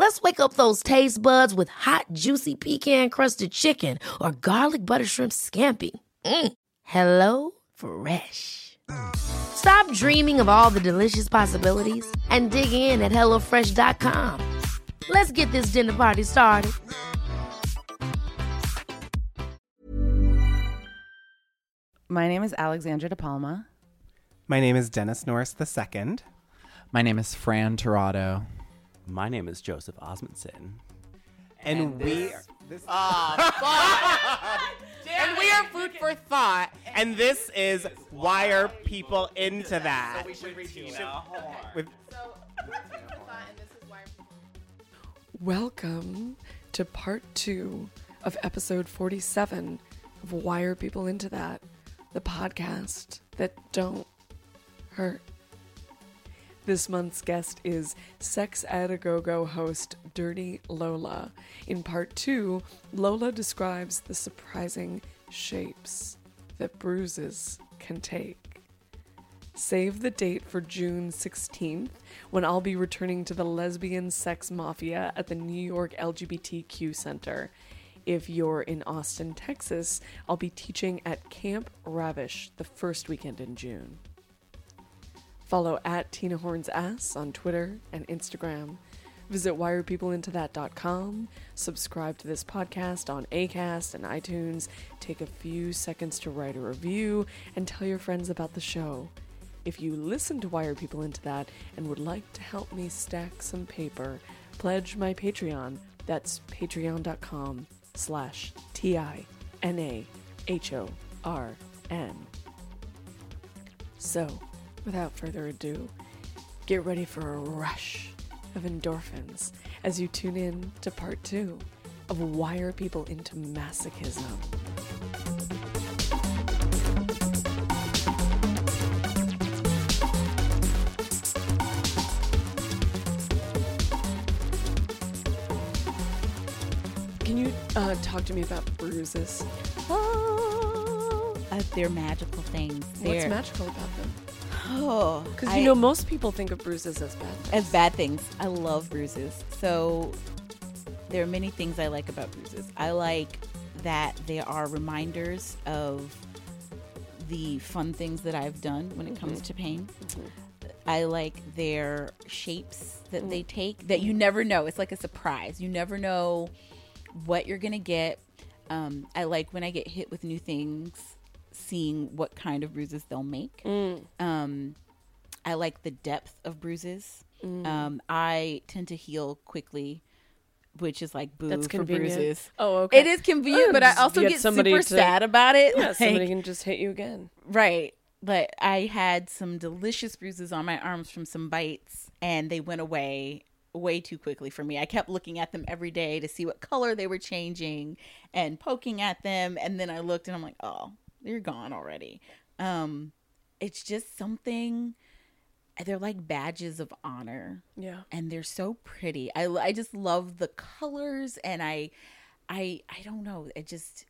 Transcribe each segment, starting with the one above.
Let's wake up those taste buds with hot, juicy pecan crusted chicken or garlic butter shrimp scampi. Mm. Hello Fresh. Stop dreaming of all the delicious possibilities and dig in at HelloFresh.com. Let's get this dinner party started. My name is Alexandra De Palma. My name is Dennis Norris II. My name is Fran Tirado. My name is Joseph Osmundson. And, we this, And we are food for thought. and this is why are people into that? With Welcome to part two of episode 47 of Why Are People Into That? The podcast that don't hurt. This month's guest is Sex Ed A Go Go host Dirty Lola. In part two, Lola describes the surprising shapes that bruises can take. Save the date for June 16th when I'll be returning to the lesbian sex mafia at the New York LGBTQ Center. If you're in Austin, Texas, I'll be teaching at Camp Ravish the first weekend in June. Follow at Tina Horns Ass on Twitter and Instagram. Visit whyarepeopleintothat.com. Subscribe to this podcast on Acast and iTunes. Take a few seconds to write a review and tell your friends about the show. If you listen to Why Are People Into That and would like to help me stack some paper, pledge my Patreon. That's patreon.com slash T-I-N-A-H-O-R-N. So, without further ado, get ready for a rush of endorphins as you tune in to part two of Why Are People into Masochism. Can you uh, talk to me about bruises? Oh, uh, they're magical things. What's They're, magical about them? Oh, Because you know most people think of bruises as bad. things. as bad things. I love bruises. So there are many things I like about bruises. I like that they are reminders of the fun things that I've done when it comes mm-hmm. to pain. Mm-hmm. I like their shapes that they mm-hmm. take that you never know. It's like a surprise. You never know what you're going to get. Um, I like when I get hit with new things, seeing what kind of bruises they'll make. Um, I like the depth of bruises. Um, I tend to heal quickly, which is like boo That's for convenient. bruises. Oh, okay. It is convenient, but I also get get somebody super to- sad about it. Yeah, somebody can just hit you again. Right. But I had some delicious bruises on my arms from some bites, and they went away way too quickly for me. I kept looking at them every day to see what color they were changing and poking at them. And then I looked and I'm like, oh, they're gone already. Um, it's just something, they're like badges of honor Yeah. and they're so pretty. I, I just love the colors and I I I don't know. It just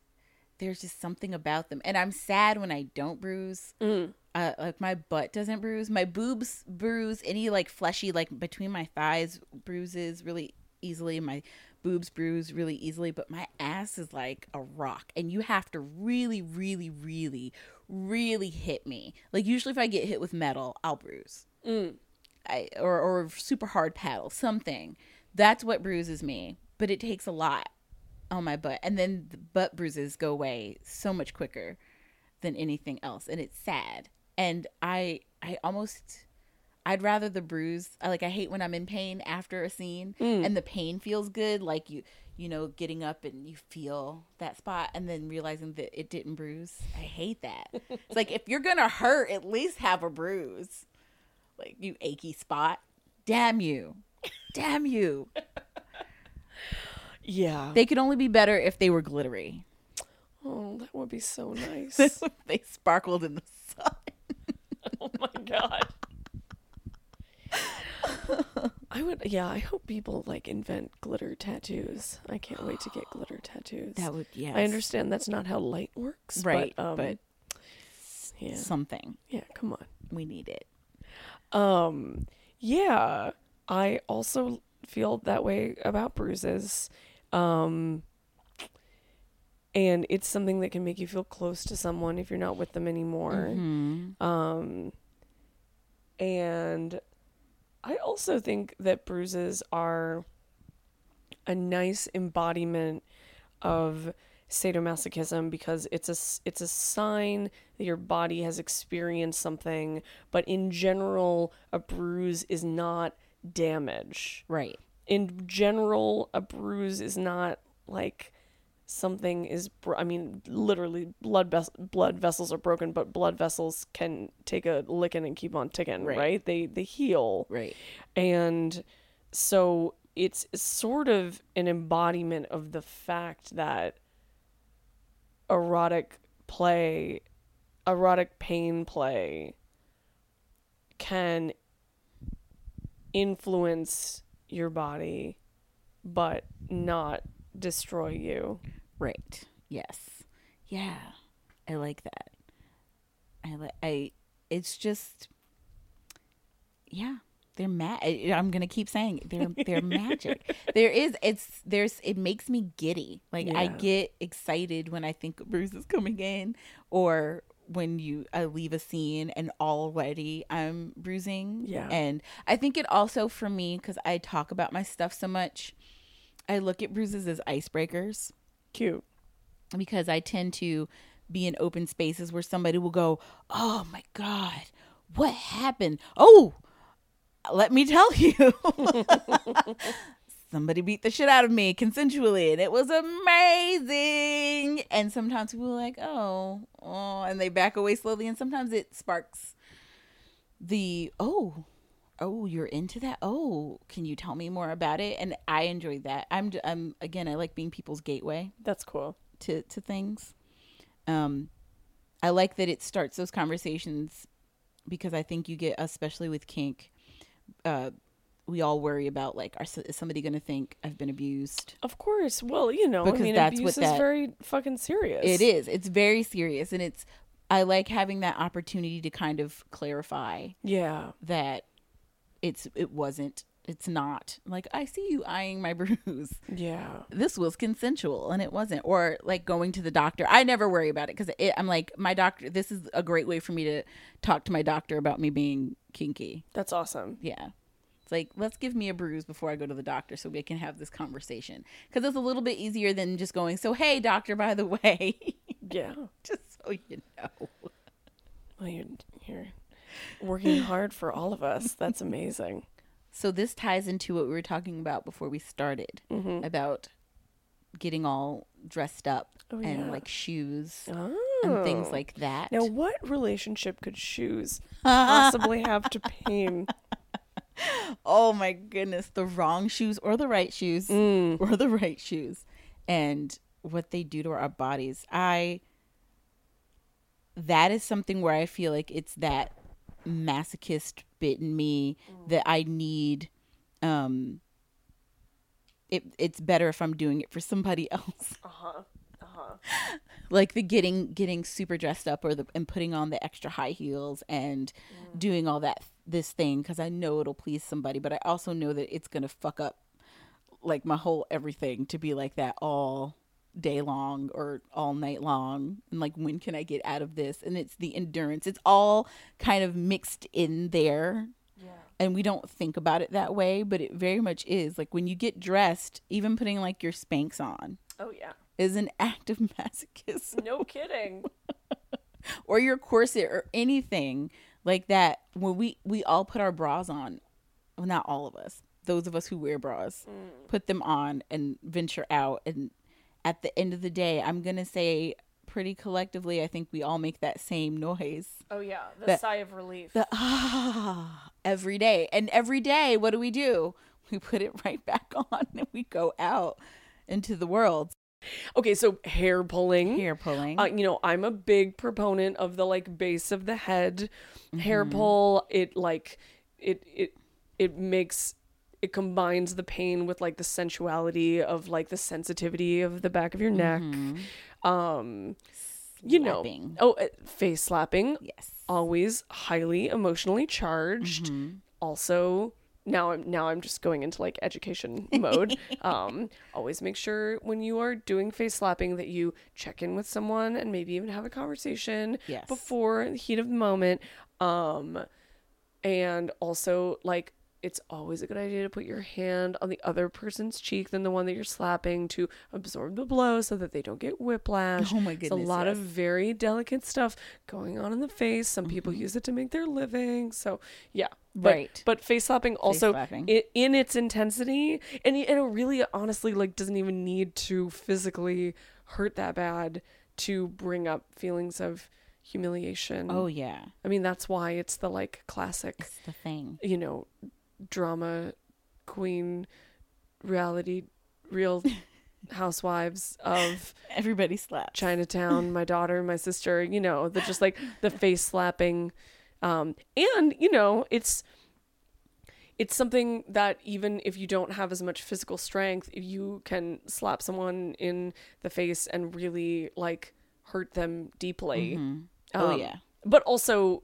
there's just something about them. And I'm sad when I don't bruise. Mm. Uh, like my butt doesn't bruise. My boobs bruise. Any like fleshy like between my thighs bruises really easily. My boobs bruise really easily, but my ass is like a rock and you have to really really really really hit me. Like usually if I get hit with metal, I'll bruise. Mm. I, or or super hard paddle, something. That's what bruises me. But it takes a lot on my butt, and then the butt bruises go away so much quicker than anything else, and it's sad. And I I almost I'd rather the bruise. I like I hate when I'm in pain after a scene, mm. and the pain feels good, like you you know getting up and you feel that spot, and then realizing that it didn't bruise. I hate that. it's like if you're gonna hurt, at least have a bruise like you achy spot. Damn you. Damn you. Yeah. They could only be better if they were glittery. Oh, that would be so nice. they sparkled in the sun. oh my god. I would, yeah. I hope people like invent glitter tattoos. I can't wait to get glitter tattoos. That would yeah. I understand that's not how light works, Right, But, um, but yeah, something. yeah. Come on. We need it. Um, yeah, I also feel that way about bruises. Um, and it's something that can make you feel close to someone if you're not with them anymore. Mm-hmm. Um, and I also think that bruises are a nice embodiment of sadomasochism because it's a it's a sign that your body has experienced something, but in general, a bruise is not damage. Right. In general, a bruise is not like something is bro- I mean literally blood ves- blood vessels are broken but blood vessels can take a licking and keep on ticking Right. right, they they heal Right. and so it's sort of an embodiment of the fact that erotic play erotic pain play can influence your body but not destroy you Right. Yes. Yeah. I like that. I like I it's just yeah, they're mad I'm going to keep saying it. they're they're magic. There is it's there's it makes me giddy. Like I get excited when I think Bruce is coming in or when you I leave a scene and already I'm bruising. Yeah. And I think it also for me cuz I talk about my stuff so much, I look at bruises as icebreakers cute because I tend to be in open spaces where somebody will go, "Oh my god, what happened?" Oh, let me tell you. somebody beat the shit out of me consensually and it was amazing. And sometimes people are like, "Oh, oh," and they back away slowly and sometimes it sparks the, "Oh, oh you're into that oh can you tell me more about it and i enjoy that i'm i'm again i like being people's gateway that's cool to to things. Um, I like that it starts those conversations because I think you get, especially with kink, uh, we all worry about like, are, is somebody going to think I've been abused? Of course. Well, you know, Because I mean, that's abuse what is very fucking serious. It is. It's very serious, and it's. I like having that opportunity to kind of clarify Yeah. that it's it wasn't it's not like I see you eyeing my bruise. Yeah. this was consensual and it wasn't or like going to the doctor i never worry about it because i'm like my doctor this is a great way for me to talk to my doctor about me being kinky That's awesome. yeah it's like let's give me a bruise before i go to the doctor so we can have this conversation because it's a little bit easier than just going so hey doctor by the way Yeah. just so you know Well, you're, you're working hard for all of us. That's amazing. so this ties into what we were talking about before we started mm-hmm. about getting all dressed up Oh, and yeah. like shoes Oh. and things oh. like that Now, what relationship could shoes possibly have to pain? oh my goodness the wrong shoes or the right shoes mm. or the right shoes and what they do to our bodies i that is something where i feel like it's that masochist bit in me that i need um it it's better if i'm doing it for somebody else. Uh-huh. like the getting getting super dressed up or the and putting on the extra high heels and doing all that this thing because I know it'll please somebody, but I also know that it's gonna fuck up like my whole everything to be like that all day long or all night long and like when can I get out of this? And it's the endurance. It's all kind of mixed in there. And we don't think about it that way but it very much is. Like when you get dressed even putting like your Spanx on Oh, yeah. is an act of masochism. No kidding. or your corset or anything like that. When we we all put our bras on. Well not all of us. Those of us who wear bras. Mm. Put them on and venture out and at the end of the day i'm gonna say pretty collectively i think we all make that same noise Oh, yeah. The That- sigh of relief. the ah every day and every day what do we do we put it right back on and we go out into the world Okay, so hair pulling. Hair pulling. Uh, you know, I'm a big proponent of the like base of the head hair Mm-hmm. pull. It like it it it makes it combines the pain with like the sensuality of like the sensitivity of the back of your neck. Um you know. Mm-hmm. Oh, uh, face slapping. yes. Always highly emotionally charged. Mm-hmm. Also now I'm now I'm just going into like education mode. um, always make sure when you are doing face slapping that you check in with someone and maybe even have a conversation Yes. before the heat of the moment. Um, and also like it's always a good idea to put your hand on the other person's cheek than the one that you're slapping to absorb the blow so that they don't get whiplash. Oh my goodness. It's a lot of very delicate stuff going on in the face. Some people use it to make their living. So yeah, but, Mm-hmm. Right. But face slapping also slapping. i in its intensity, and it, and it really honestly like doesn't even need to physically hurt that bad to bring up feelings of humiliation. Oh yeah. I mean that's why it's the like classic, It's the thing. you know, drama queen reality real housewives of Everybody slaps. Chinatown, my daughter, my sister, you know, the just like the face slapping. Um, and, you know, it's it's something that even if you don't have as much physical strength, if you can slap someone in the face and really like hurt them deeply. Oh Um, yeah. But also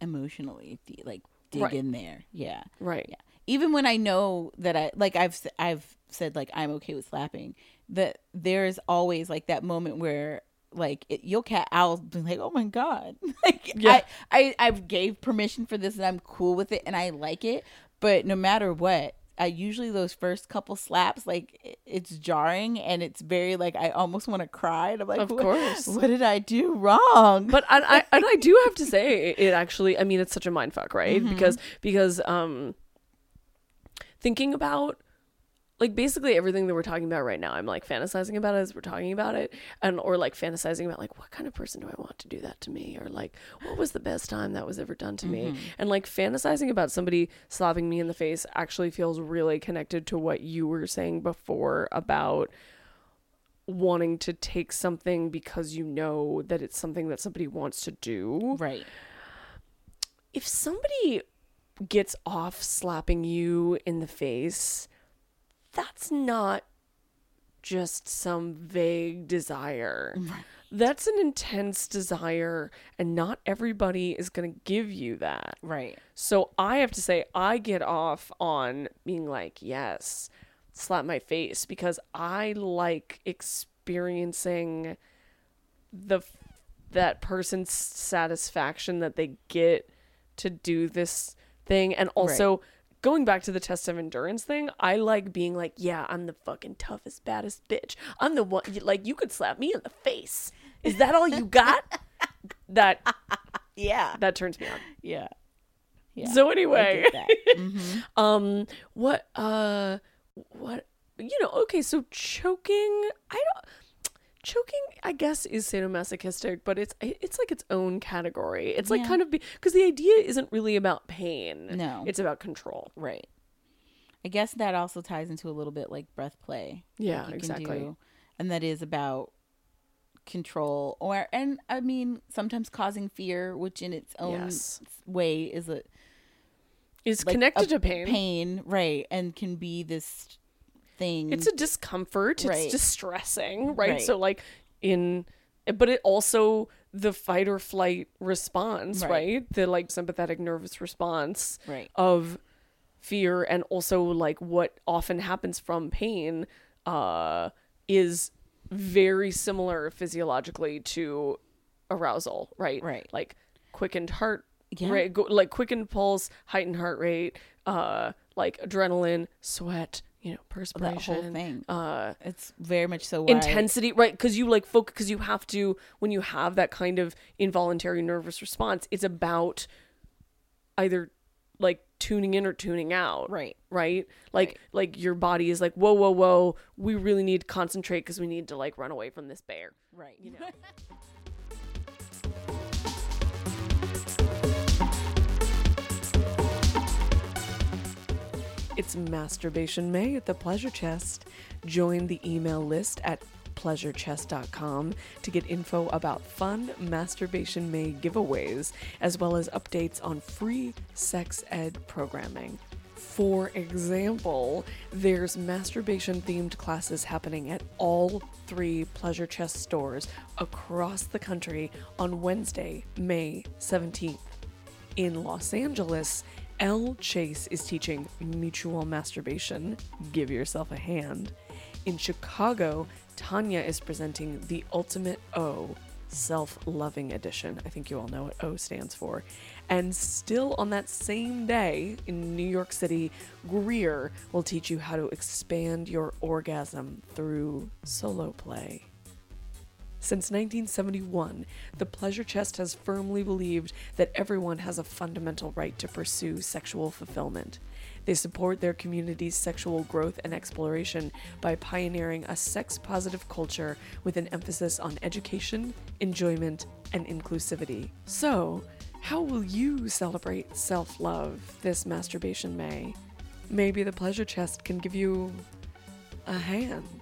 Emotionally, like dig Right. in there. Yeah. right. Yeah. Even when I know that I like I've I've said like I'm okay with slapping, that there's always like that moment where like it, you'll cat I'll be like, oh my god, like Yeah. I I I gave permission for this and I'm cool with it and I like it, but no matter what. I usually those first couple slaps like it's jarring and it's very like I almost want to cry and I'm like Of "What- course. what did I do wrong but I, I and I do have to say it actually I mean it's such a mind fuck right Mm-hmm. because because um thinking about like basically everything that we're talking about right now I'm like fantasizing about it as we're talking about it and or like fantasizing about like what kind of person do I want to do that to me or like what was the best time that was ever done to Mm-hmm. me and like fantasizing about somebody slapping me in the face actually feels really connected to what you were saying before about wanting to take something because you know that it's something that somebody wants to do. right If somebody gets off slapping you in the face, that's not just some vague desire. That's an intense desire, and not everybody is going to give you that. right So I have to say, I get off on being like, yes, slap my face because I like experiencing the that person's satisfaction that they get to do this thing, and also. Going back to the test of endurance thing, I like being like, yeah, I'm the fucking toughest, baddest bitch. I'm the one, like, you could slap me in the face. Is that all you got? that yeah that turns me on. yeah yeah So anyway. Mhm. um, what, uh, what, you know, okay, so choking, I don't, choking, I guess, is sadomasochistic, but it's, it's like its own category. It's like Yeah. kind of, because the idea isn't really about pain. No. It's about control. Right. I guess that also ties into a little bit like breath play. Yeah, like exactly. do, and that is about control or and I mean sometimes causing fear, which in its own Yes. way is a It's like, connected to pain. Pain, right, and can be this thing. It's a discomfort. Right. It's distressing, right? Right. So like in but it also the fight or flight response, Right. right? The like sympathetic nervous response Right. of fear and also like what often happens from pain uh is very similar physiologically to arousal, right? Right. Like quickened heart Yeah. rate, go, like quickened pulse, heightened heart rate, uh like adrenaline, sweat, you know, perspiration that perspiration, whole thing. uh It's very much so why intensity right because you like focus because you have to when you have that kind of involuntary nervous response it's about either like tuning in or tuning out Right. right like Right. like your body is like whoa whoa whoa we really need to concentrate because we need to like run away from this bear Right. you know It's Masturbation May at the Pleasure Chest. Join the email list at pleasurechest.com to get info about fun Masturbation May giveaways, as well as updates on free sex ed programming. For example, there's masturbation themed classes happening at all three Pleasure Chest stores across the country on Wednesday, May 17th. In Los Angeles, L. Chase is teaching mutual masturbation. Give yourself a hand. In Chicago, Tanya is presenting the Ultimate O Self Loving Edition. I think you all know what O stands for. And still on that same day in New York City, Greer will teach you how to expand your orgasm through solo play. Since 1971, the Pleasure Chest has firmly believed that everyone has a fundamental right to pursue sexual fulfillment. They support their community's sexual growth and exploration by pioneering a sex positive culture with an emphasis on education, enjoyment, and inclusivity. So, how will you celebrate self love this masturbation May? Maybe the Pleasure Chest can give you a hand.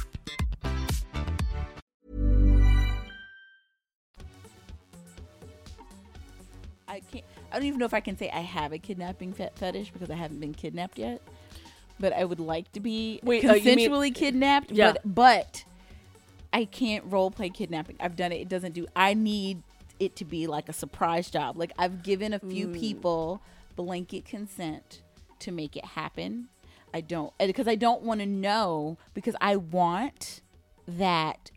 I don't even know if I can say I have a kidnapping fet- fetish because I haven't been kidnapped yet. But I would like to be Wait, uh, you mean- consensually kidnapped. Yeah. But but I can't role play kidnapping. I've done it. It doesn't do. I need it to be like a surprise job. Like I've given a few Mm. people blanket consent to make it happen. I don't because I don't want to know because I want that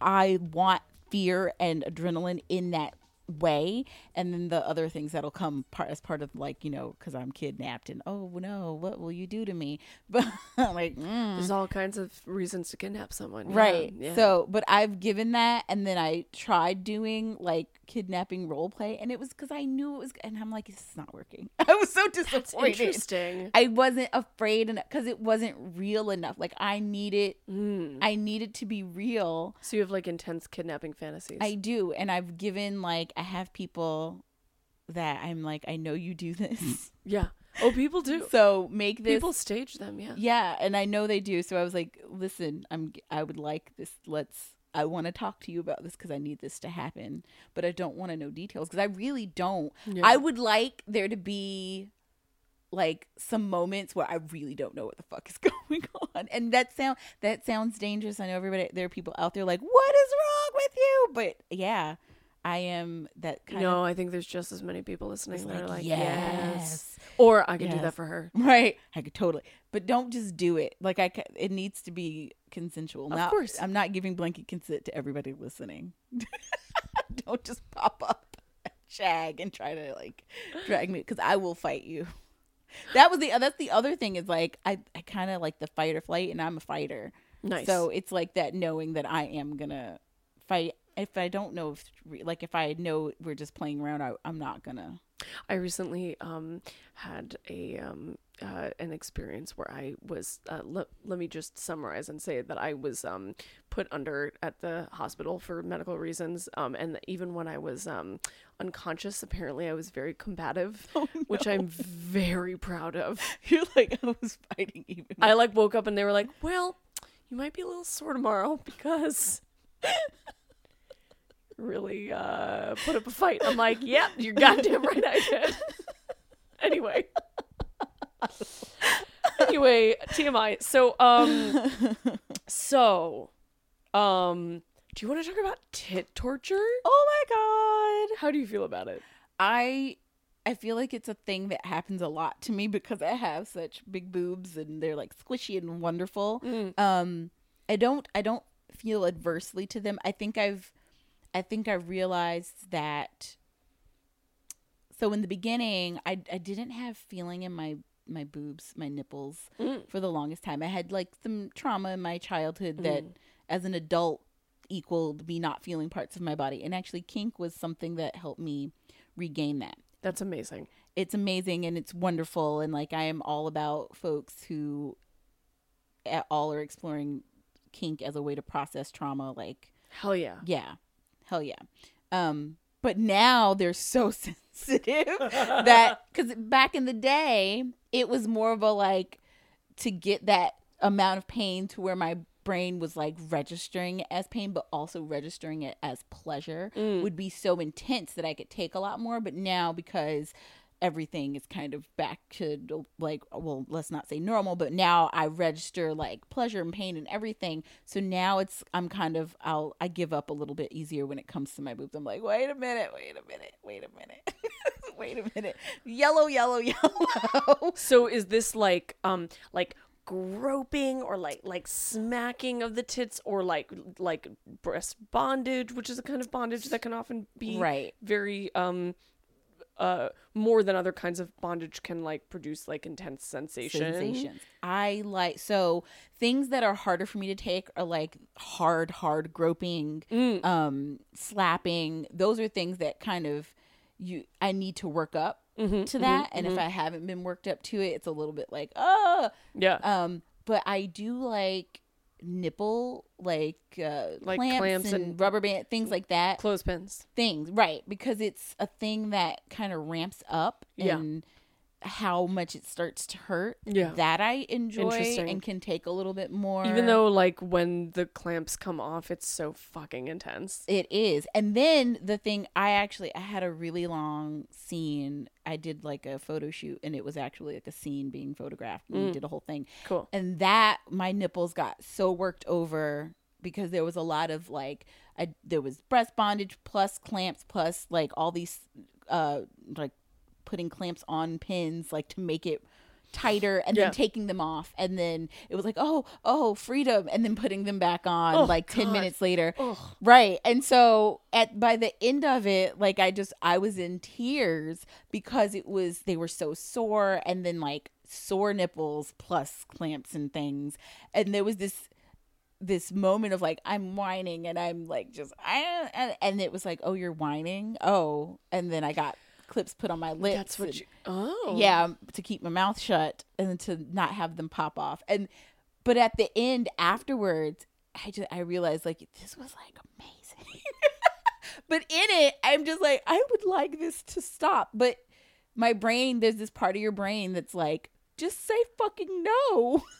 I want fear and adrenaline in that way and then the other things that'll come part as part of like you know because i'm kidnapped and oh no what will you do to me but I'm like mm. There's all kinds of reasons to kidnap someone. right yeah. so but i've given that and then i tried doing like kidnapping role play and it was because i knew it was and i'm like it's not working i was so disappointed interesting. I wasn't afraid enough because it wasn't real enough. Like I needed, Mm. I needed it to be real. So you have like intense kidnapping fantasies. I do, and I've given like I have people that I'm like I know you do this, yeah. Oh, people do. so make this. people stage them. Yeah. yeah, and I know they do. So I was like, listen, I'm I would like this. Let's. I want to talk to you about this because I need this to happen, but I don't want to know details because I really don't. Yeah. I would like there to be like some moments where I really don't know what the fuck is going on. And that sound that sounds dangerous. I know everybody there are people out there like, "What is wrong with you?" But yeah, I am that kind no, of No, I think there's just as many people listening that like, are like, yes. yes. Or I could do that for her. right. I could totally. But don't just do it. Like I it needs to be consensual. Of Not- course. I'm not giving blanket consent to everybody listening. don't just pop up shag and try to like drag me cuz I will fight you. That was the uh, that's the other thing is like I I kind of like the fight or flight and I'm a fighter. Nice. So it's like that knowing that I am going to fight if I don't know if like if I know we're just playing around I, I'm not to I recently um, had a um, uh, an experience where I was. Uh, le- let me just summarize and say that I was um, put under at the hospital for medical reasons, um, and even when I was um, unconscious, apparently I was very combative, which I'm very proud of. You're like I was fighting even. I like woke up and they were like, "Well, you might be a little sore tomorrow because." really uh put up a fight. I'm like yep you're goddamn right i did. Anyway. Anyway tmi so um so um do you want to talk about tit torture? Oh my god. how do you feel about it? I I feel like it's a thing that happens a lot to me because I have such big boobs and they're like squishy and wonderful. Um I don't I don't feel adversely to them. I think I've I think I realized that So in the beginning, I I didn't have feeling in my my boobs, my nipples Mm. for the longest time. I had like some trauma in my childhood that Mm. as an adult equaled me not feeling parts of my body. And actually kink was something that helped me regain that. That's amazing. It's amazing and it's wonderful and like I am all about folks who at all are exploring kink as a way to process trauma like Hell yeah. yeah. Hell yeah. Um, but now they're so sensitive that because back in the day, it was more of a like to get that amount of pain to where my brain was like registering it as pain, but also registering it as pleasure would be so intense that I could take a lot more. But now because everything is kind of back to like well let's not say normal but now i register like pleasure and pain and everything. So now it's i'm kind of i'll i give up a little bit easier when it comes to my boobs. I'm like wait a minute wait a minute wait a minute wait a minute. Yellow yellow yellow. So is this like um like groping or like like smacking of the tits or like like breast bondage, which is a kind of bondage that can often be Right. very um uh more than other kinds of bondage can like produce like intense sensation. sensations. I like so things that are harder for me to take are like hard, hard groping, Mm. um, slapping. Those are things that kind of you I need to work up Mm-hmm, to that. and if I haven't been worked up to it, it's a little bit like oh. Yeah. Um, but I do like nipple like uh Like clamps, clamps and, and- rubber band things like that Clothespins. things right because it's a thing that kind of ramps up Yeah. How much it starts to hurt Yeah. that i enjoy and can take a little bit more Even though like when the clamps come off, it's so fucking intense. it is and then the thing i actually i had a really long scene i did like a photo shoot and it was actually like a scene being photographed and we did a whole thing Cool. and that my nipples got so worked over because there was a lot of like I, there was breast bondage plus clamps plus like all these uh like putting clamps on pins like to make it tighter and Yeah. then taking them off. And then it was like oh oh freedom and then putting them back on Oh, like 10 God. minutes later. Right. And so at by the end of it like i just i was in tears because it was they were so sore and then like sore nipples plus clamps and things. And there was this this moment of like I'm whining and I'm like just I and, and it was like oh you're whining? Oh. And then I got clips put on my lips That's what and- you Oh. yeah to keep my mouth shut and to not have them pop off. And but at the end afterwards I just I realized like this was like amazing. But in it I'm just like I would like this to stop. But my brain there's this part of your brain that's like just say fucking no.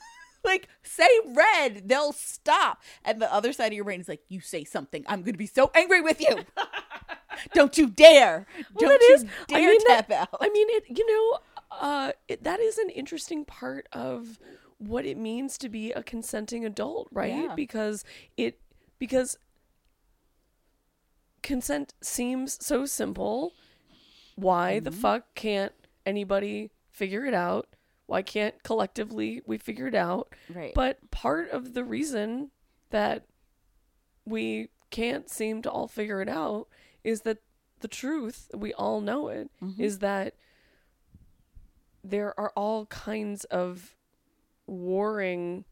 Like say red they'll stop. And the other side of your brain is like you say something i'm gonna be so angry with you don't you dare Well, don't you is- dare I mean, tap that, out I mean, it. You know, uh, it, that is an interesting part of what it means to be a consenting adult, right? Yeah. Because it because consent seems so simple. Why the Mm-hmm. fuck can't anybody figure it out? Why can't collectively we figure it out? Right. But part of the reason that we can't seem to all figure it out is that the truth, we all know it, is Mm-hmm. that there are all kinds of warring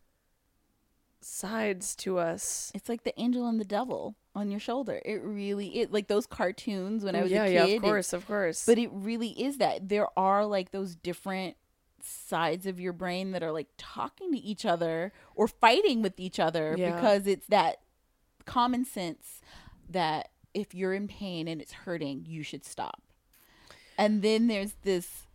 sides to us. it's like the angel and the devil on your shoulder it really it like those cartoons when i was yeah, a kid yeah, of course, of course. but it really is that there are like those different sides of your brain that are like talking to each other or fighting with each other Yeah. because it's that common sense that if you're in pain and it's hurting you should stop. And then there's this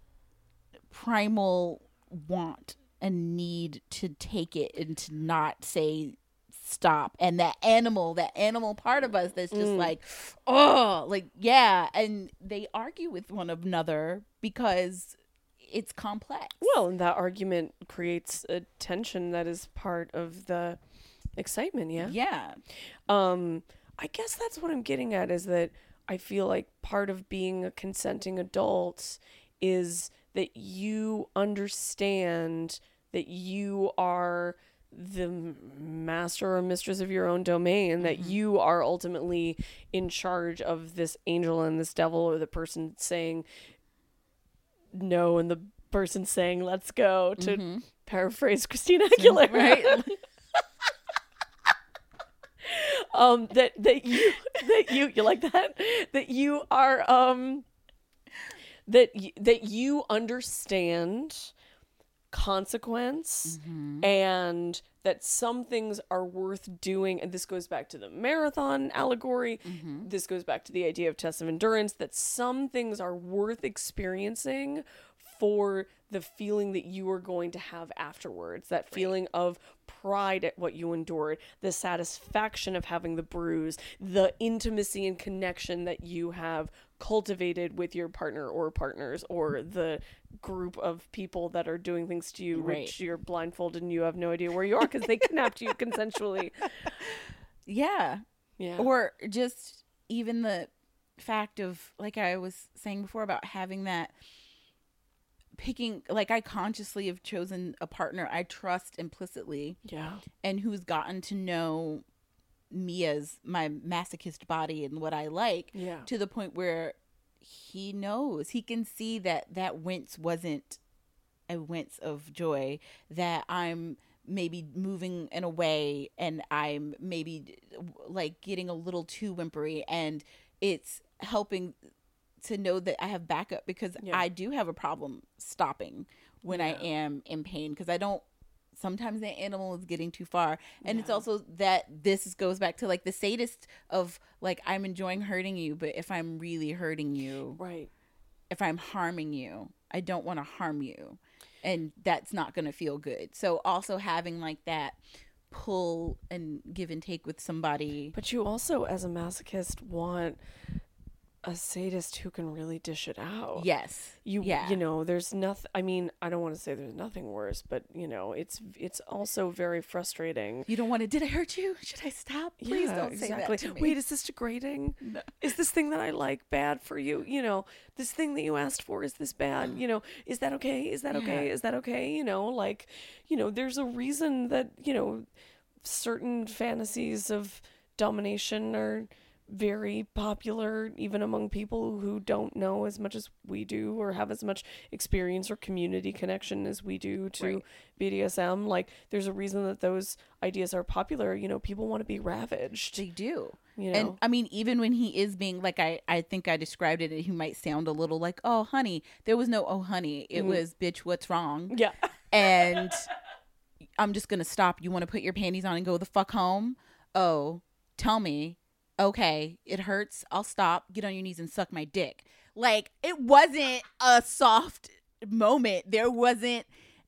primal want and need to take it and to not say stop. And that animal that animal part of us that's just like oh like yeah. And they argue with one another because it's complex. Well, and that argument creates a tension that is part of the excitement, yeah? yeah. Um, I guess that's what I'm getting at is that I feel like part of being a consenting adult is that you understand that you are the master or mistress of your own domain, that you are ultimately in charge of this angel and this devil or the person saying, no and the person saying let's go to paraphrase Christina Aguilera. Mm-hmm. Right. um that that you that you you like that that you are um that y- that you understand consequence Mm-hmm. and that some things are worth doing and this goes back to the marathon allegory Mm-hmm. this goes back to the idea of test of endurance that some things are worth experiencing for the feeling that you are going to have afterwards that feeling of pride at what you endured the satisfaction of having the bruise the intimacy and connection that you have cultivated with your partner or partners or the group of people that are doing things to you which you're blindfolded and you have no idea where you are because they kidnapped you consensually. Yeah. yeah. Or just even the fact of, like I was saying before, about having that picking, like I consciously have chosen a partner I trust implicitly yeah and who's gotten to know me as my masochist body and what I like Yeah. to the point where he knows he can see that that wince wasn't a wince of joy that I'm maybe moving in a way and I'm maybe like getting a little too whimpery and it's helping to know that I have backup because Yeah. I do have a problem stopping when I am in pain because I don't sometimes the animal is getting too far. And it's also that this goes back to like the sadist of like i'm enjoying hurting you but if i'm really hurting you right. if i'm harming you i don't want to harm you. And that's not going to feel good. So also having like that pull and give and take with somebody. But you also, as a masochist, want a sadist who can really dish it out. yes You, yeah you know, there's nothing. I mean, I don't want to say there's nothing worse, but you know, it's it's also very frustrating. you don't want to did i hurt you should i stop please Yeah, don't say exactly. that to me Wait, is this degrading? Is this thing that I like bad for you? You know, this thing that you asked for is this bad? You know, is that okay? Is that okay? Is that okay? You know, like, you know, there's a reason that you know certain fantasies of domination are very popular even among people who don't know as much as we do or have as much experience or community connection as we do to Right. BDSM like there's a reason that those ideas are popular you know people want to be ravaged they do you know And I mean, even when he is being like I, I think I described it, and he might sound a little like, "Oh, honey." There was no "Oh, honey." It mm. was, "Bitch, what's wrong?" yeah And I'm just gonna stop. You want to put your panties on and go the fuck home? Oh, tell me. Okay, it hurts. I'll stop. Get on your knees and suck my dick. Like it wasn't a soft moment. There wasn't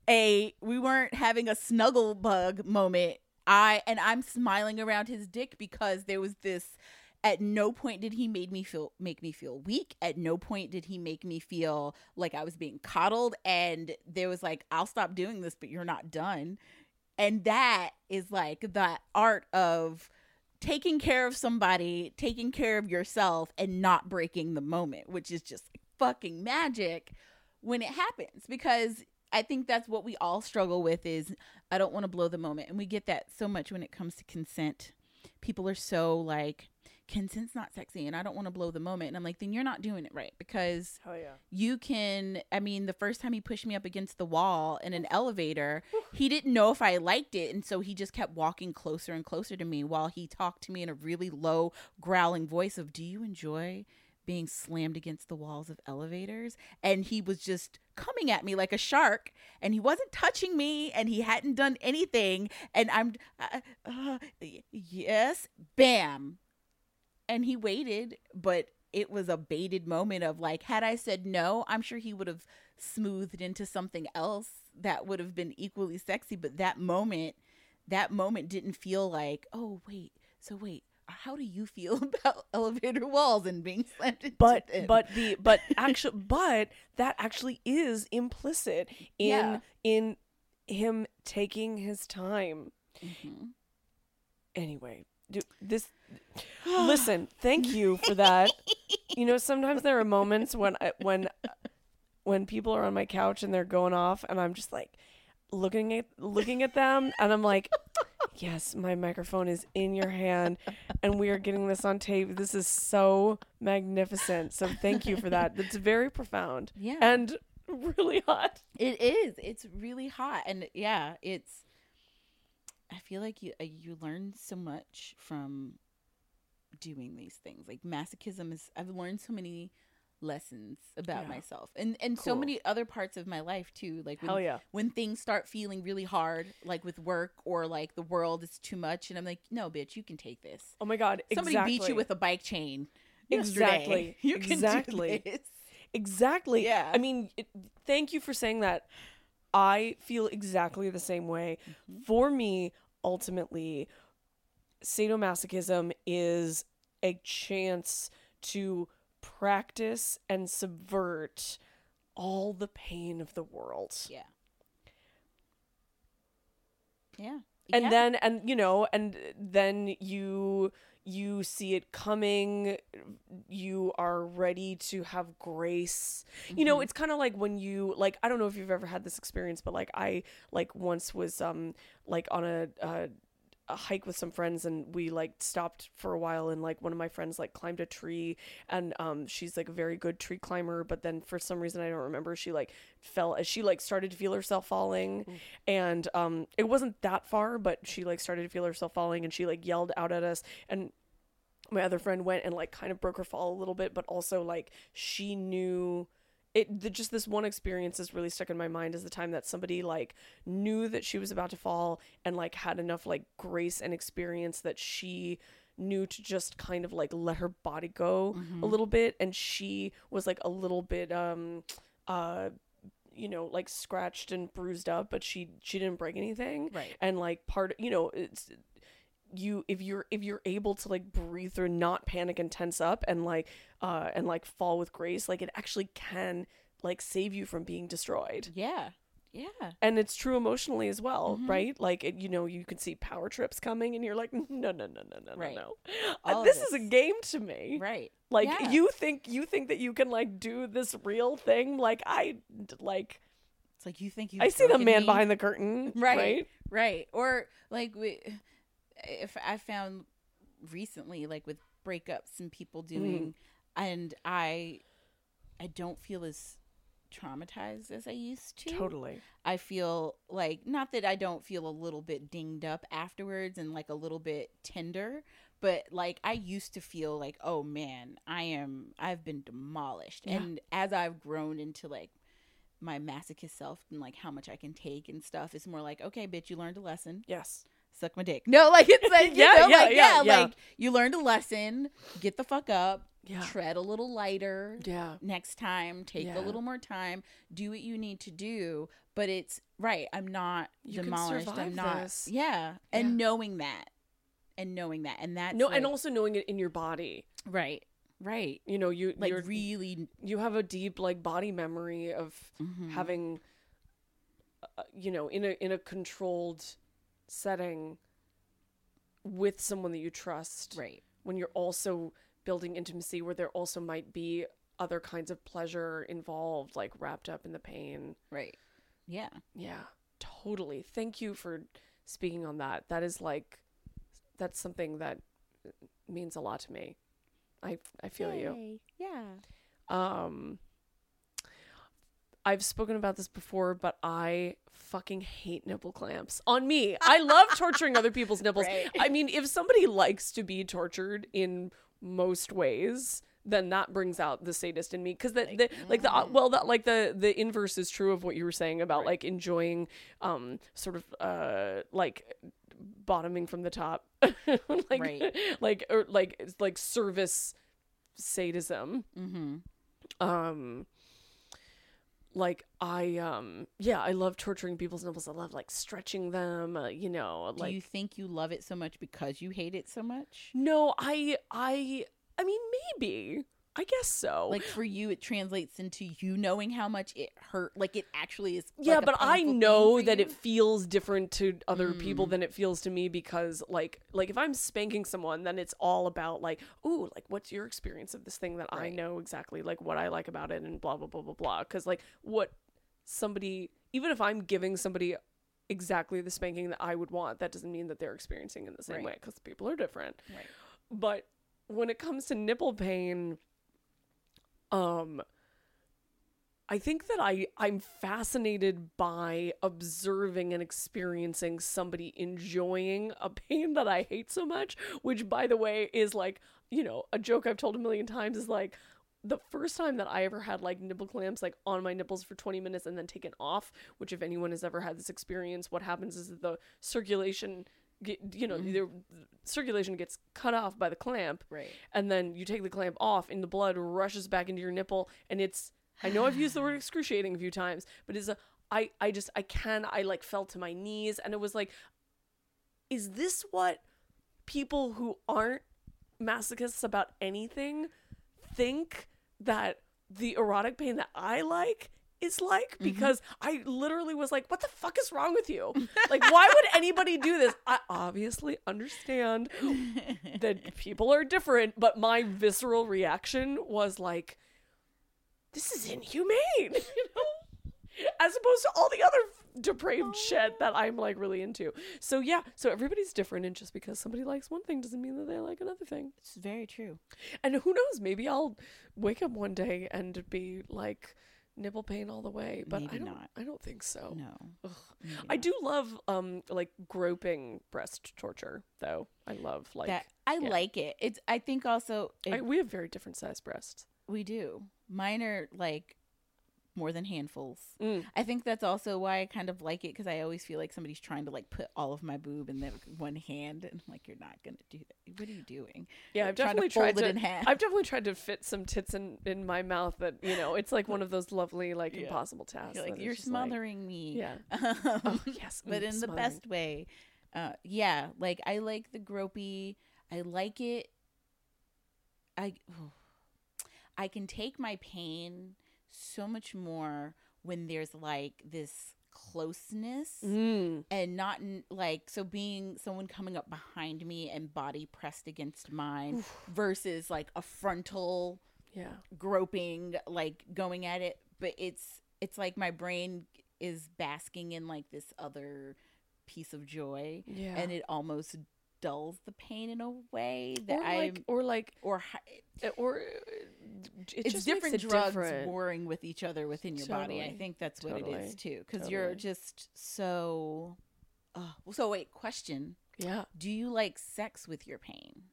a. We weren't having a snuggle bug moment. I and I'm smiling around his dick because there was this at no point did he made me feel make me feel weak at no point did he make me feel like i was being coddled and there was like i'll stop doing this but you're not done and that is like the art of taking care of somebody taking care of yourself and not breaking the moment which is just fucking magic when it happens. Because i think that's what we all struggle with is i don't want to blow the moment. And we get that so much when it comes to consent people are so like consent's not sexy and I don't want to blow the moment. And I'm like, then you're not doing it right. Because yeah. you can I mean, the first time he pushed me up against the wall in an elevator, he didn't know if I liked it, and so he just kept walking closer and closer to me while he talked to me in a really low, growling voice of, Do you enjoy being slammed against the walls of elevators? And he was just coming at me like a shark, and he wasn't touching me, and he hadn't done anything, and I'm uh, uh, yes, bam and he waited, but it was a baited moment of like, had I said no, I'm sure he would have smoothed into something else that would have been equally sexy. But that moment, that moment didn't feel like, oh, wait, so wait, how do you feel about elevator walls and being slammed into but them? but the but actually but that actually is implicit in Yeah. in him taking his time Mhm. anyway do this listen thank you for that you know sometimes there are moments when I, when when people are on my couch and they're going off and i'm just like looking at looking at them and i'm like yes my microphone is in your hand and we are getting this on tape this is so magnificent so thank you for that that's very profound Yeah. and really hot. It is. It's really hot, and yeah, it's. I feel like you uh, you learn so much from doing these things. Like masochism is. I've learned so many lessons about Yeah. myself, and and so many other parts of my life too. Like when, Hell yeah. when things start feeling really hard, like with work or like the world is too much, and I'm like, no, bitch, you can take this. Oh my god, Somebody exactly. beat you with a bike chain. yesterday. Exactly. You can Exactly. do this. Exactly. Yeah. I mean, it, thank you for saying that. I feel exactly the same way. Mm-hmm. For me, ultimately, sadomasochism is a chance to practice and subvert all the pain of the world. Yeah. Yeah. and Yeah. then and you know and then you you see it coming you are ready to have grace you know Mhm. it's kind of like when you like i don't know if you've ever had this experience but like i like once was um like on a uh a hike with some friends and we like stopped for a while and like one of my friends like climbed a tree and um she's like a very good tree climber but then for some reason I don't remember she like fell as she like started to feel herself falling and um it wasn't that far but she like started to feel herself falling and she like yelled out at us and my other friend went and like kind of broke her fall a little bit but also like she knew it the, just this one experience is really stuck in my mind is the time that somebody like knew that she was about to fall and like had enough like grace and experience that she knew to just kind of like let her body go a little bit. And she was like a little bit um uh you know like scratched and bruised up but she she didn't break anything. Right. and like part you know it's you if you're if you're able to like breathe through not panic and tense up and like uh and like fall with grace like it actually can like save you from being destroyed Yeah. Yeah. and it's true emotionally as well Mhm. right like it, you know you can see power trips coming and you're like no no no no no Right. no no Uh, this is a game to me Right. like Yeah. you think you think that you can like do this real thing like i like It's like you think you i see the man behind the curtain Right. right Right. Or like we if I found recently like with breakups and people Mm-hmm. doing and I I don't feel as traumatized as I used to. totally I feel like not that I don't feel a little bit dinged up afterwards and like a little bit tender, but like I used to feel like, oh man, I am I've been demolished. Yeah. And as I've grown into like my masochist self and like how much I can take and stuff, it's more like, okay, bitch, you learned a lesson. yes Suck my dick. No, like it's like you Yeah, know, yeah, like yeah, yeah, yeah. like you learned a lesson. Get the fuck up. Yeah. Tread a little lighter yeah next time take a little more time do what you need to do but it's right i'm not You demolished i'm not this. yeah and knowing that and knowing that and that. no and also knowing it in your body right right you know you like really you have a deep like body memory of Mhm. having uh, you know in a in a controlled setting with someone that you trust right. when you're also building intimacy where there also might be other kinds of pleasure involved like wrapped up in the pain. Right. Yeah. Yeah totally. Thank you for speaking on that. That is like that's something that means a lot to me. I i feel you. Yeah. Um I've spoken about this before, but I fucking hate nipple clamps on me. I love torturing other people's nipples. Right. I mean, if somebody likes to be tortured in most ways, then that brings out the sadist in me because the, the like the uh, well that like the the inverse is true of what you were saying about like enjoying um sort of uh like bottoming from the top like Right. like or like like service sadism mm-hmm um like i um yeah i love torturing people's nipples. I love like stretching them uh, you know do you think you love it so much because you hate it so much? No i i i mean maybe i guess so like for you it translates into you knowing how much it hurt like it actually is yeah like, but i know that it feels different to other people Mm. than it feels to me because like like if i'm spanking someone then it's all about like ooh like what's your experience of this thing that i know exactly like what i like about it and blah blah blah blah blah because like what somebody even if i'm giving somebody exactly the spanking that i would want that doesn't mean that they're experiencing it in the same Right. way because people are different Right. but when it comes to nipple pain um I think that I I'm fascinated by observing and experiencing somebody enjoying a pain that I hate so much, which by the way is like, you know, a joke I've told a million times is like the first time that I ever had like nipple clamps like on my nipples for 20 minutes and then taken off, which if anyone has ever had this experience, what happens is that the circulation you know, mm-hmm. the circulation gets cut off by the clamp. Right. And then you take the clamp off and the blood rushes back into your nipple and it's I know I've used the word excruciating a few times, but it's a I I just I can I like fell to my knees and it was like is this what people who aren't masochists about anything think that the erotic pain that I like is like mm-hmm. because I literally was like, what the fuck is wrong with you? Like, why would anybody do this? I obviously understand that people are different, but my visceral reaction was like, this is inhumane, you know? As opposed to all the other depraved oh, shit that I'm like really into. So yeah, so everybody's different and just because somebody likes one thing doesn't mean that they like another thing. It's very true. And who knows, maybe I'll wake up one day and be like nipple pain all the way, but I don't not. I don't think so. No. I do love um like groping breast torture though. I love like that I yeah. like it. It's I think also it, I, we have very different sized breasts. we do. Mine are like more than handfuls. Mm. I think that's also why I kind of like it because I always feel like somebody's trying to like put all of my boob in that one hand, and I'm like, you're not gonna do that. What are you doing? Yeah, Like, I've definitely to tried to. in half. I've definitely tried to fit some tits in in my mouth. That you know, it's like one of those lovely, like Yeah. impossible tasks. You're like you're just like- smothering me. yeah. Um, Oh yes, but mm, in the best way. Uh, yeah, like I like the gropey. I like it. I I can take my pain so much more when there's like this closeness Mm. and not in, like so being someone coming up behind me and body pressed against mine versus like a frontal Yeah. groping like going at it but it's it's like my brain is basking in like this other piece of joy Yeah. and it almost dulls the pain in a way that i like, or like, or hi- or it it's different it drugs different. warring with each other within your body i think that's what it Totally. is too because you're just so uh, so wait question Yeah. do you like sex with your pain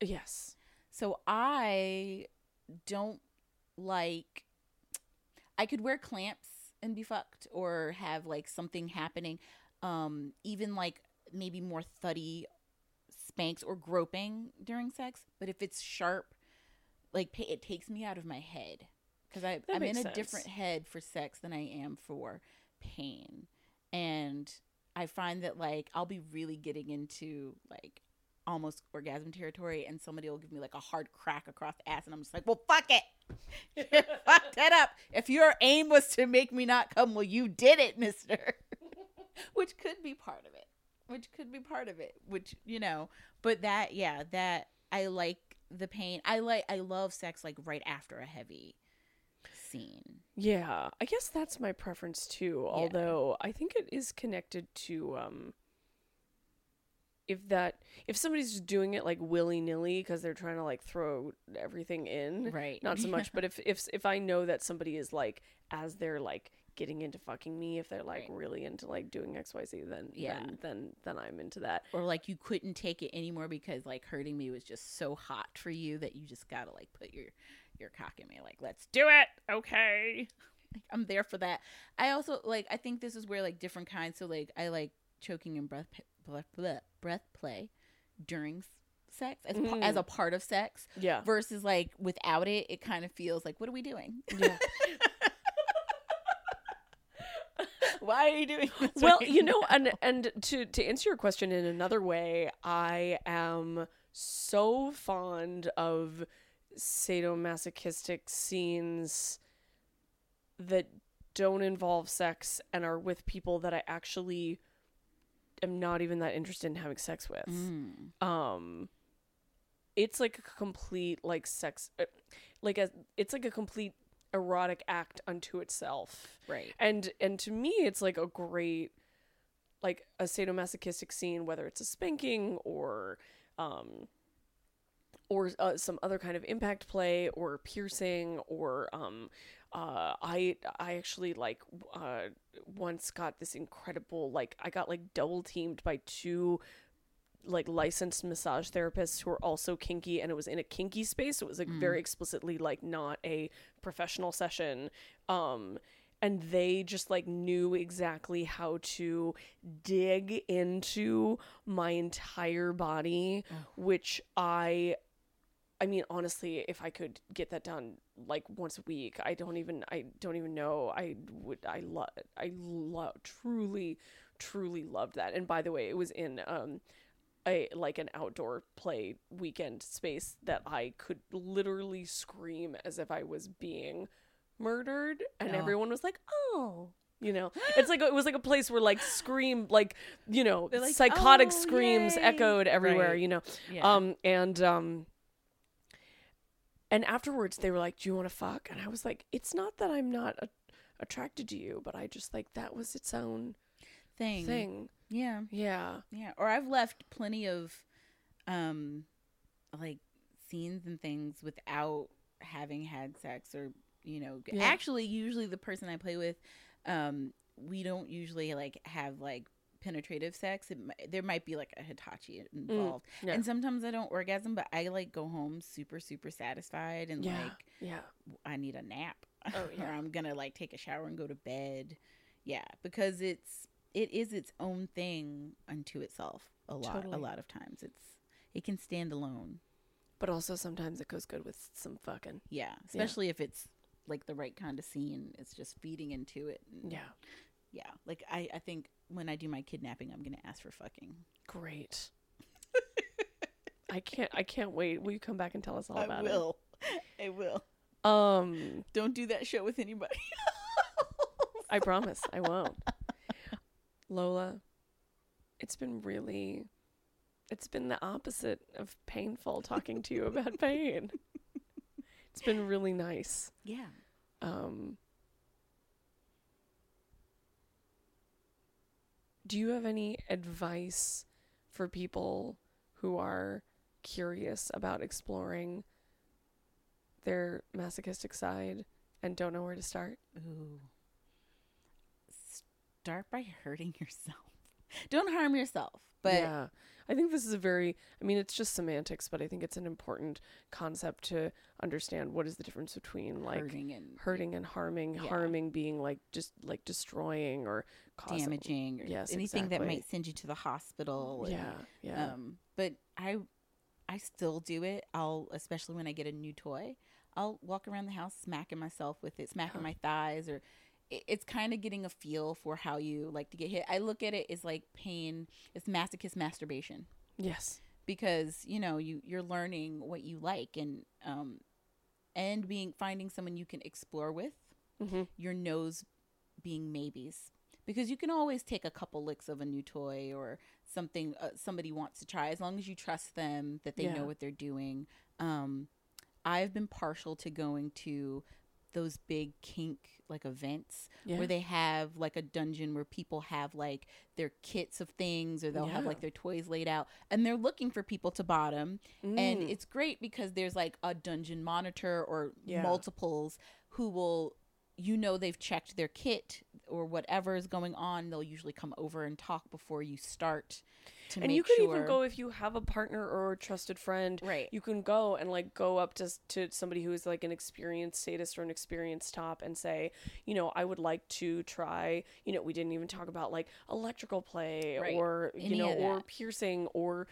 Yes. So I don't like. I could wear clamps and be fucked, or have like something happening. Um, even like maybe more thuddy spanks or groping during sex. But if it's sharp, like it takes me out of my head because I I'm in a sense. different head for sex than I am for pain, and I find that like I'll be really getting into like almost orgasm territory and somebody will give me like a hard crack across the ass and I'm just like, well, fuck it. You fucked that up. If your aim was to make me not come, well, you did it, mister. which could be part of it. Which could be part of it. Which, you know, but that, yeah, that I like the pain. I like, I love sex like right after a heavy scene. Yeah, I guess that's my preference too. Although I think it is connected to um if that if somebody's just doing it like willy nilly because they're trying to like throw everything in, Right. Not so much, but if if if I know that somebody is like as they're like getting into fucking me, if they're like Right. really into like doing X Y Z, then Yeah. then then then I'm into that. Or like you couldn't take it anymore because like hurting me was just so hot for you that you just gotta like put your your cock in me. Like, let's do it. Okay. Like, I'm there for that. I also like I think this is where like different kinds so like I like choking and breath breath, breath, breath play during sex as, pa- as mm. a part of sex Yeah. versus like without it it kind of feels like what are we doing? Yeah. Why are you doing this? well right you know now? and and to to answer your question in another way i am so fond of sadomasochistic scenes that don't involve sex and are with people that i actually am not even that interested in having sex with Mm. um it's like a complete like sex uh, like a it's like a complete erotic act unto itself Right. and and to me it's like a great like a sadomasochistic scene whether it's a spanking or um or uh, some other kind of impact play or piercing or um uh, I I actually like uh, once got this incredible like I got like double teamed by two like licensed massage therapists who are also kinky and it was in a kinky space so it was like very explicitly like not a professional session um and they just like knew exactly how to dig into my entire body which i i mean honestly if i could get that done like once a week i don't even i don't even know. I would i love i love truly truly loved that. And by the way it was in um a like an outdoor play weekend space that I could literally scream as if I was being murdered and Oh. everyone was like, "Oh." You know, it's like it was like a place where like scream like you know like, psychotic "Oh, screams yay." echoed everywhere. Right. You know, Yeah. um and um and afterwards they were like, "Do you want to fuck?" And I was like, "It's not that I'm not a- attracted to you, but I just like that was its own thing. thing." Yeah. Yeah. Yeah. Or I've left plenty of um like scenes and things without having had sex or you know Yeah. actually usually the person I play with um we don't usually like have like penetrative sex it, there might be like a hitachi involved yeah. and sometimes i don't orgasm but i like go home super super satisfied and Yeah. like Yeah. I need a nap. Oh, or yeah. I'm gonna like take a shower and go to bed. Yeah, because it's it is its own thing unto itself. A lot, Totally. a lot of times it's it can stand alone. But also sometimes it goes good with some fucking. Yeah, especially if it's like the right kind of scene. It's just feeding into it. and- Yeah. yeah. Like I, I think when I do my kidnapping, I'm gonna ask for fucking. Great. I can't I can't wait. Will you come back and tell us all I about will. I will. it? Um Don't do that show with anybody. I promise I won't. Lola, it's been really it's been the opposite of painful talking to you about pain. It's been really nice. yeah. Um Do you have any advice for people who are curious about exploring their masochistic side and don't know where to start? Ooh. Start by hurting yourself. Don't harm yourself. But yeah, I think this is a very, I mean, it's just semantics, but I think it's an important concept to understand what is the difference between like hurting and hurting and harming, Yeah. harming being like just like destroying or causing damaging or Yes, anything that might send you to the hospital. and, Yeah, yeah. Um, but I, I still do it. I'll, especially when I get a new toy, I'll walk around the house smacking myself with it, smacking my thighs, or it's kind of getting a feel for how you like to get hit. I look at it as like pain. It's masochist masturbation yes. because you know you you're learning what you like and um, and being finding someone you can explore with. hmm Your nose being maybes because you can always take a couple licks of a new toy or something uh, somebody wants to try as long as you trust them that they Yeah. know what they're doing um i've been partial to going to those big kink like events Yeah. where they have like a dungeon where people have like their kits of things or they'll have like their toys laid out and they're looking for people to bottom and Mm. it's great because there's like a dungeon monitor or Yeah. multiples who will you know they've checked their kit or whatever is going on they'll usually come over and talk before you start to and you could sure even go if you have a partner or a trusted friend Right. you can go and like go up to to somebody who is like an experienced sadist or an experienced top and say you know i would like to try you know we didn't even talk about like electrical play Right. or you Any know or piercing or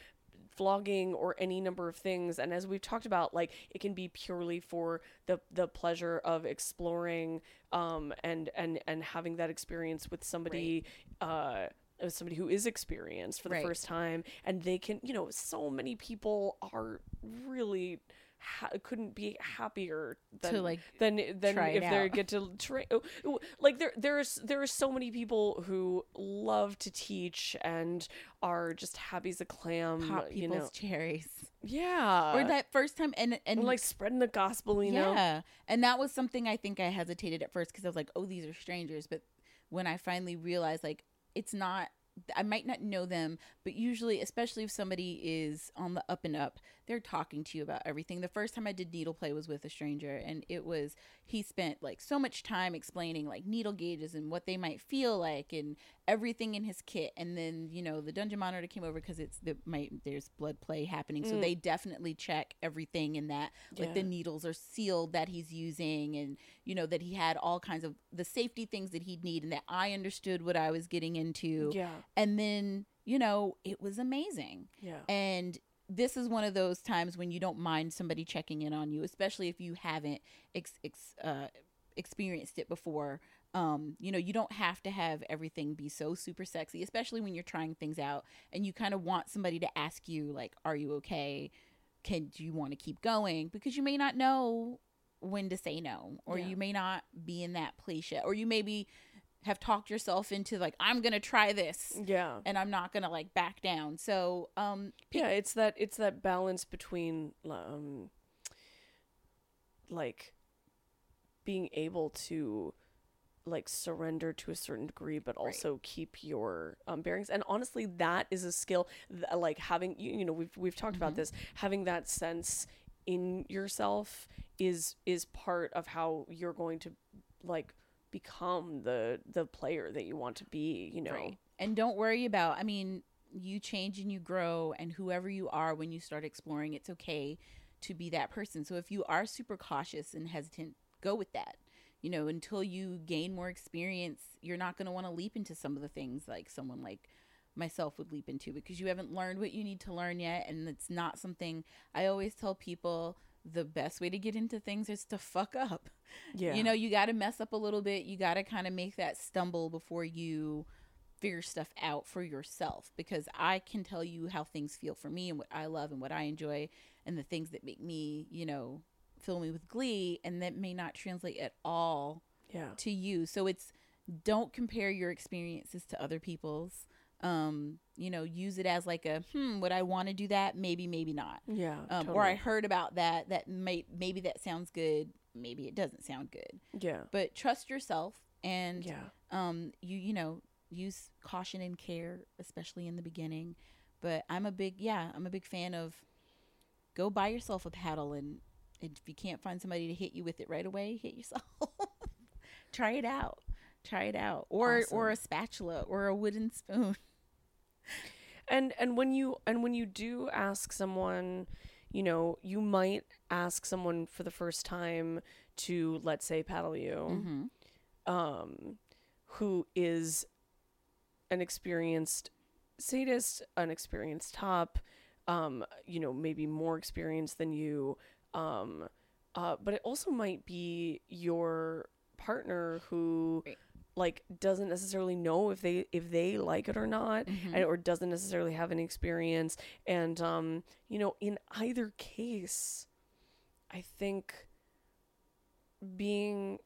flogging or any number of things. And as we've talked about like it can be purely for the the pleasure of exploring um and and and having that experience with somebody uh with somebody who is experienced for the Right. first time. And they can you know so many people are really ha- couldn't be happier than like, than than try if they get to train oh, like there there's there are so many people who love to teach and are just happy as a clam pop you people's know cherries. Yeah. Or that first time and and and like spreading the gospel you know? Yeah. And that was something i think i hesitated at first because i was like oh these are strangers. But when i finally realized like it's not I might not know them, but usually, especially if somebody is on the up and up, they're talking to you about everything. The first time I did needle play was with a stranger, and it was he spent like so much time explaining like needle gauges and what they might feel like and everything in his kit. And then you know the dungeon monitor came over because it's the my there's blood play happening, so Mm. they definitely check everything in that like the needles are sealed that he's using, and you know that he had all kinds of the safety things that he'd need, and that I understood what I was getting into Yeah. and then you know it was amazing Yeah. and this is one of those times when you don't mind somebody checking in on you especially if you haven't ex- ex- uh, experienced it before. Um, you know you don't have to have everything be so super sexy especially when you're trying things out and you kind of want somebody to ask you like are you okay? Can do you want to keep going? Because you may not know when to say no or Yeah. you may not be in that place yet or you maybe have talked yourself into like i'm gonna try this. Yeah. and i'm not gonna like back down. So um yeah it's that it's that balance between um like being able to like surrender to a certain degree but also keep your um, bearings. And honestly that is a skill th- like having you, you know we've we've talked about this having that sense in yourself is is part of how you're going to like become the the player that you want to be you know Right. And don't worry about, I mean, you change and you grow, and whoever you are when you start exploring, it's okay to be that person. So if you are super cautious and hesitant, go with that. You know, until you gain more experience, you're not going to want to leap into some of the things like someone like myself would leap into because you haven't learned what you need to learn yet. And it's not something I always tell people the best way to get into things is to fuck up. Yeah. You know, you got to mess up a little bit. You got to kind of make that stumble before you figure stuff out for yourself because I can tell you how things feel for me and what I love and what I enjoy and the things that make me, you know, fill me with glee and that may not translate at all yeah to you. So it's don't compare your experiences to other people's. Um, you know, use it as like a hmm, would I want to do that? Maybe, maybe not. yeah Um, or I heard about that. That may maybe that sounds good. Maybe it doesn't sound good. yeah But trust yourself and yeah um you you know use caution and care especially in the beginning but i'm a big yeah i'm a big fan of go buy yourself a paddle and, and if you can't find somebody to hit you with it right away hit yourself try it out try it out or or a spatula or a wooden spoon and and when you and when you do ask someone you know you might ask someone for the first time to let's say paddle you mm-hmm. um who is an experienced sadist an experienced top um you know maybe more experienced than you um uh but it also might be your partner who Right. Like doesn't necessarily know if they if they like it or not Mm-hmm. and, or doesn't necessarily have any experience and um you know in either case i think being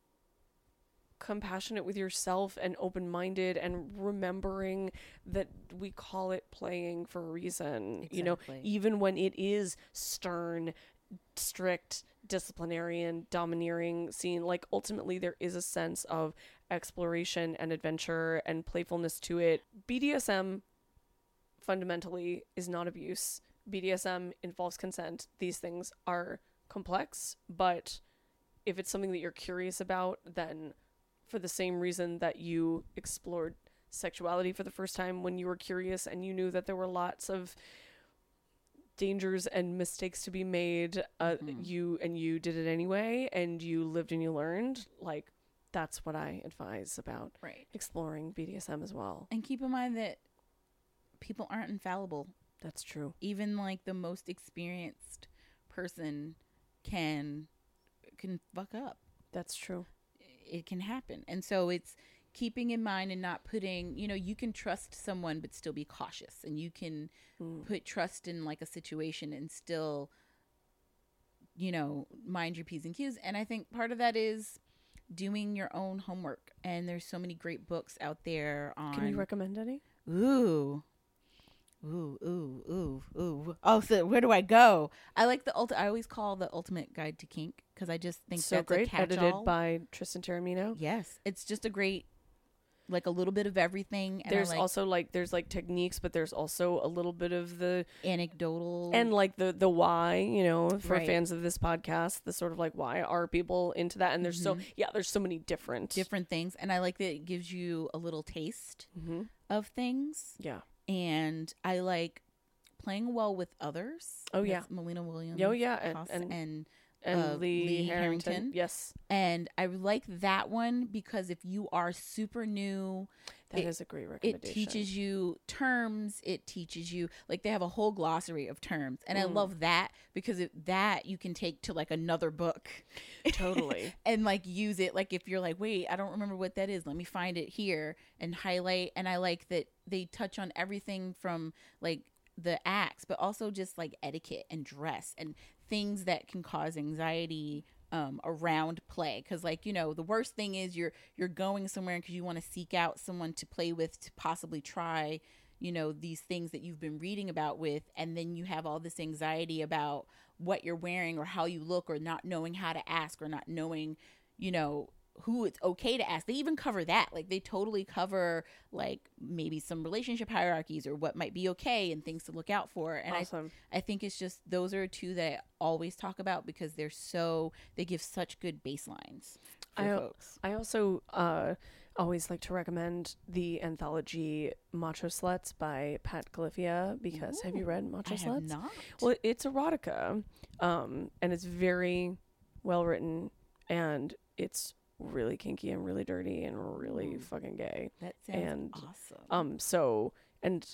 compassionate with yourself and open-minded and remembering that we call it playing for a reason you know even when it is stern strict disciplinarian domineering scene like ultimately there is a sense of exploration and adventure and playfulness to it. Bdsm fundamentally is not abuse. Bdsm involves consent. These things are complex but if it's something that you're curious about then for the same reason that you explored sexuality for the first time when you were curious and you knew that there were lots of dangers and mistakes to be made uh, Mhm. you and you did it anyway and you lived and you learned like that's what i advise about right. exploring bdsm as well. And keep in mind that people aren't infallible. That's true. Even like the most experienced person can can fuck up. That's true. It can happen. And so it's keeping in mind and not putting you know you can trust someone but still be cautious. And you can Mm. put trust in like a situation and still you know mind your p's and q's. And i think part of that is doing your own homework and there's so many great books out there on can you recommend any Ooh. Ooh, ooh, ooh, ooh. Oh, so where do I go? I like the ulti- I always call the ultimate guide to kink because I just think so that's great edited by Tristan Taormino Yes, it's just a great like a little bit of everything. And there's like also like there's like techniques, but there's also a little bit of the anecdotal and like the the why you know for Right. fans of this podcast the sort of like why are people into that and there's so yeah there's so many different different things. And I like that it gives you a little taste Mhm. of things. yeah And I like playing well with others. Oh, yeah. Mollena Williams. Oh, yeah, and- and- and and uh, Lee, Lee Harrington. Harrington. yes and I like that one because if you are super new, that It- is a great recommendation. it teaches you terms. It teaches you like they have a whole glossary of terms, and I Mm. love that because it, that you can take to like another book, Totally. and like use it. Like if you're like, wait, I don't remember what that is. Let me find it here and highlight. And I like that they touch on everything from like the acts, but also just like etiquette and dress and things that can cause anxiety um, around play. Because like you know, the worst thing is you're you're going somewhere because you want to seek out someone to play with to possibly try you know these things that you've been reading about with and then you have all this anxiety about what you're wearing or how you look or not knowing how to ask or not knowing you know who it's okay to ask. They even cover that. Like they totally cover like maybe some relationship hierarchies or what might be okay and things to look out for. And Awesome. I, I think it's just those are two that i always talk about because they're so they give such good baselines for I- folks. I also uh, always like to recommend the anthology Macho Sluts by Pat Califia because have you read Macho i Sluts? have not. Well, it's erotica, um, and it's very well written, and it's really kinky and really dirty and really fucking gay. that sounds and, awesome Um, so and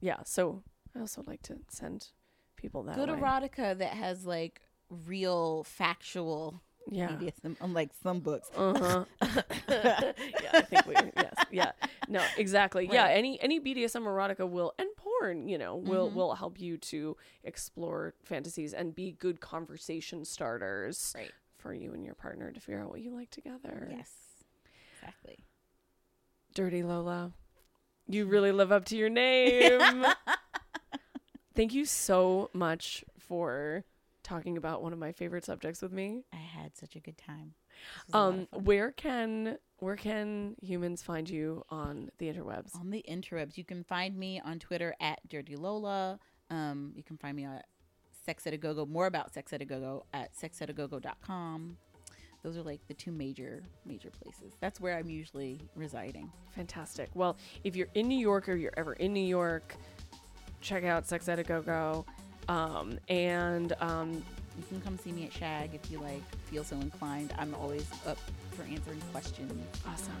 yeah, so I also like to send people that good way. erotica that has like real factual Yeah. it's unlike some books Uh huh. yeah, I think we. Yes. Yeah. No. Exactly. Yeah. Any any BDSM erotica will and porn, you know, will Mhm. will help you to explore fantasies and be good conversation starters right for you and your partner to figure out what you like together. yes exactly Dirty Lola, you really live up to your name. Thank you so much for talking about one of my favorite subjects with me. i had such a good time This was a lot of Um, where can where can humans find you on the interwebs? on the interwebs. You can find me on Twitter at Dirty Lola. Um, you can find me at Sex Ed A Go Go. More about Sex Ed A Go Go at sexedagogo.com. Those are like the two major major places. That's where I'm usually residing. Fantastic. Well, if you're in New York or you're ever in New York, check out Sex Ed A Go Go. Um, and um, You can come see me at Shag if you like feel so inclined. I'm always up for answering questions. awesome.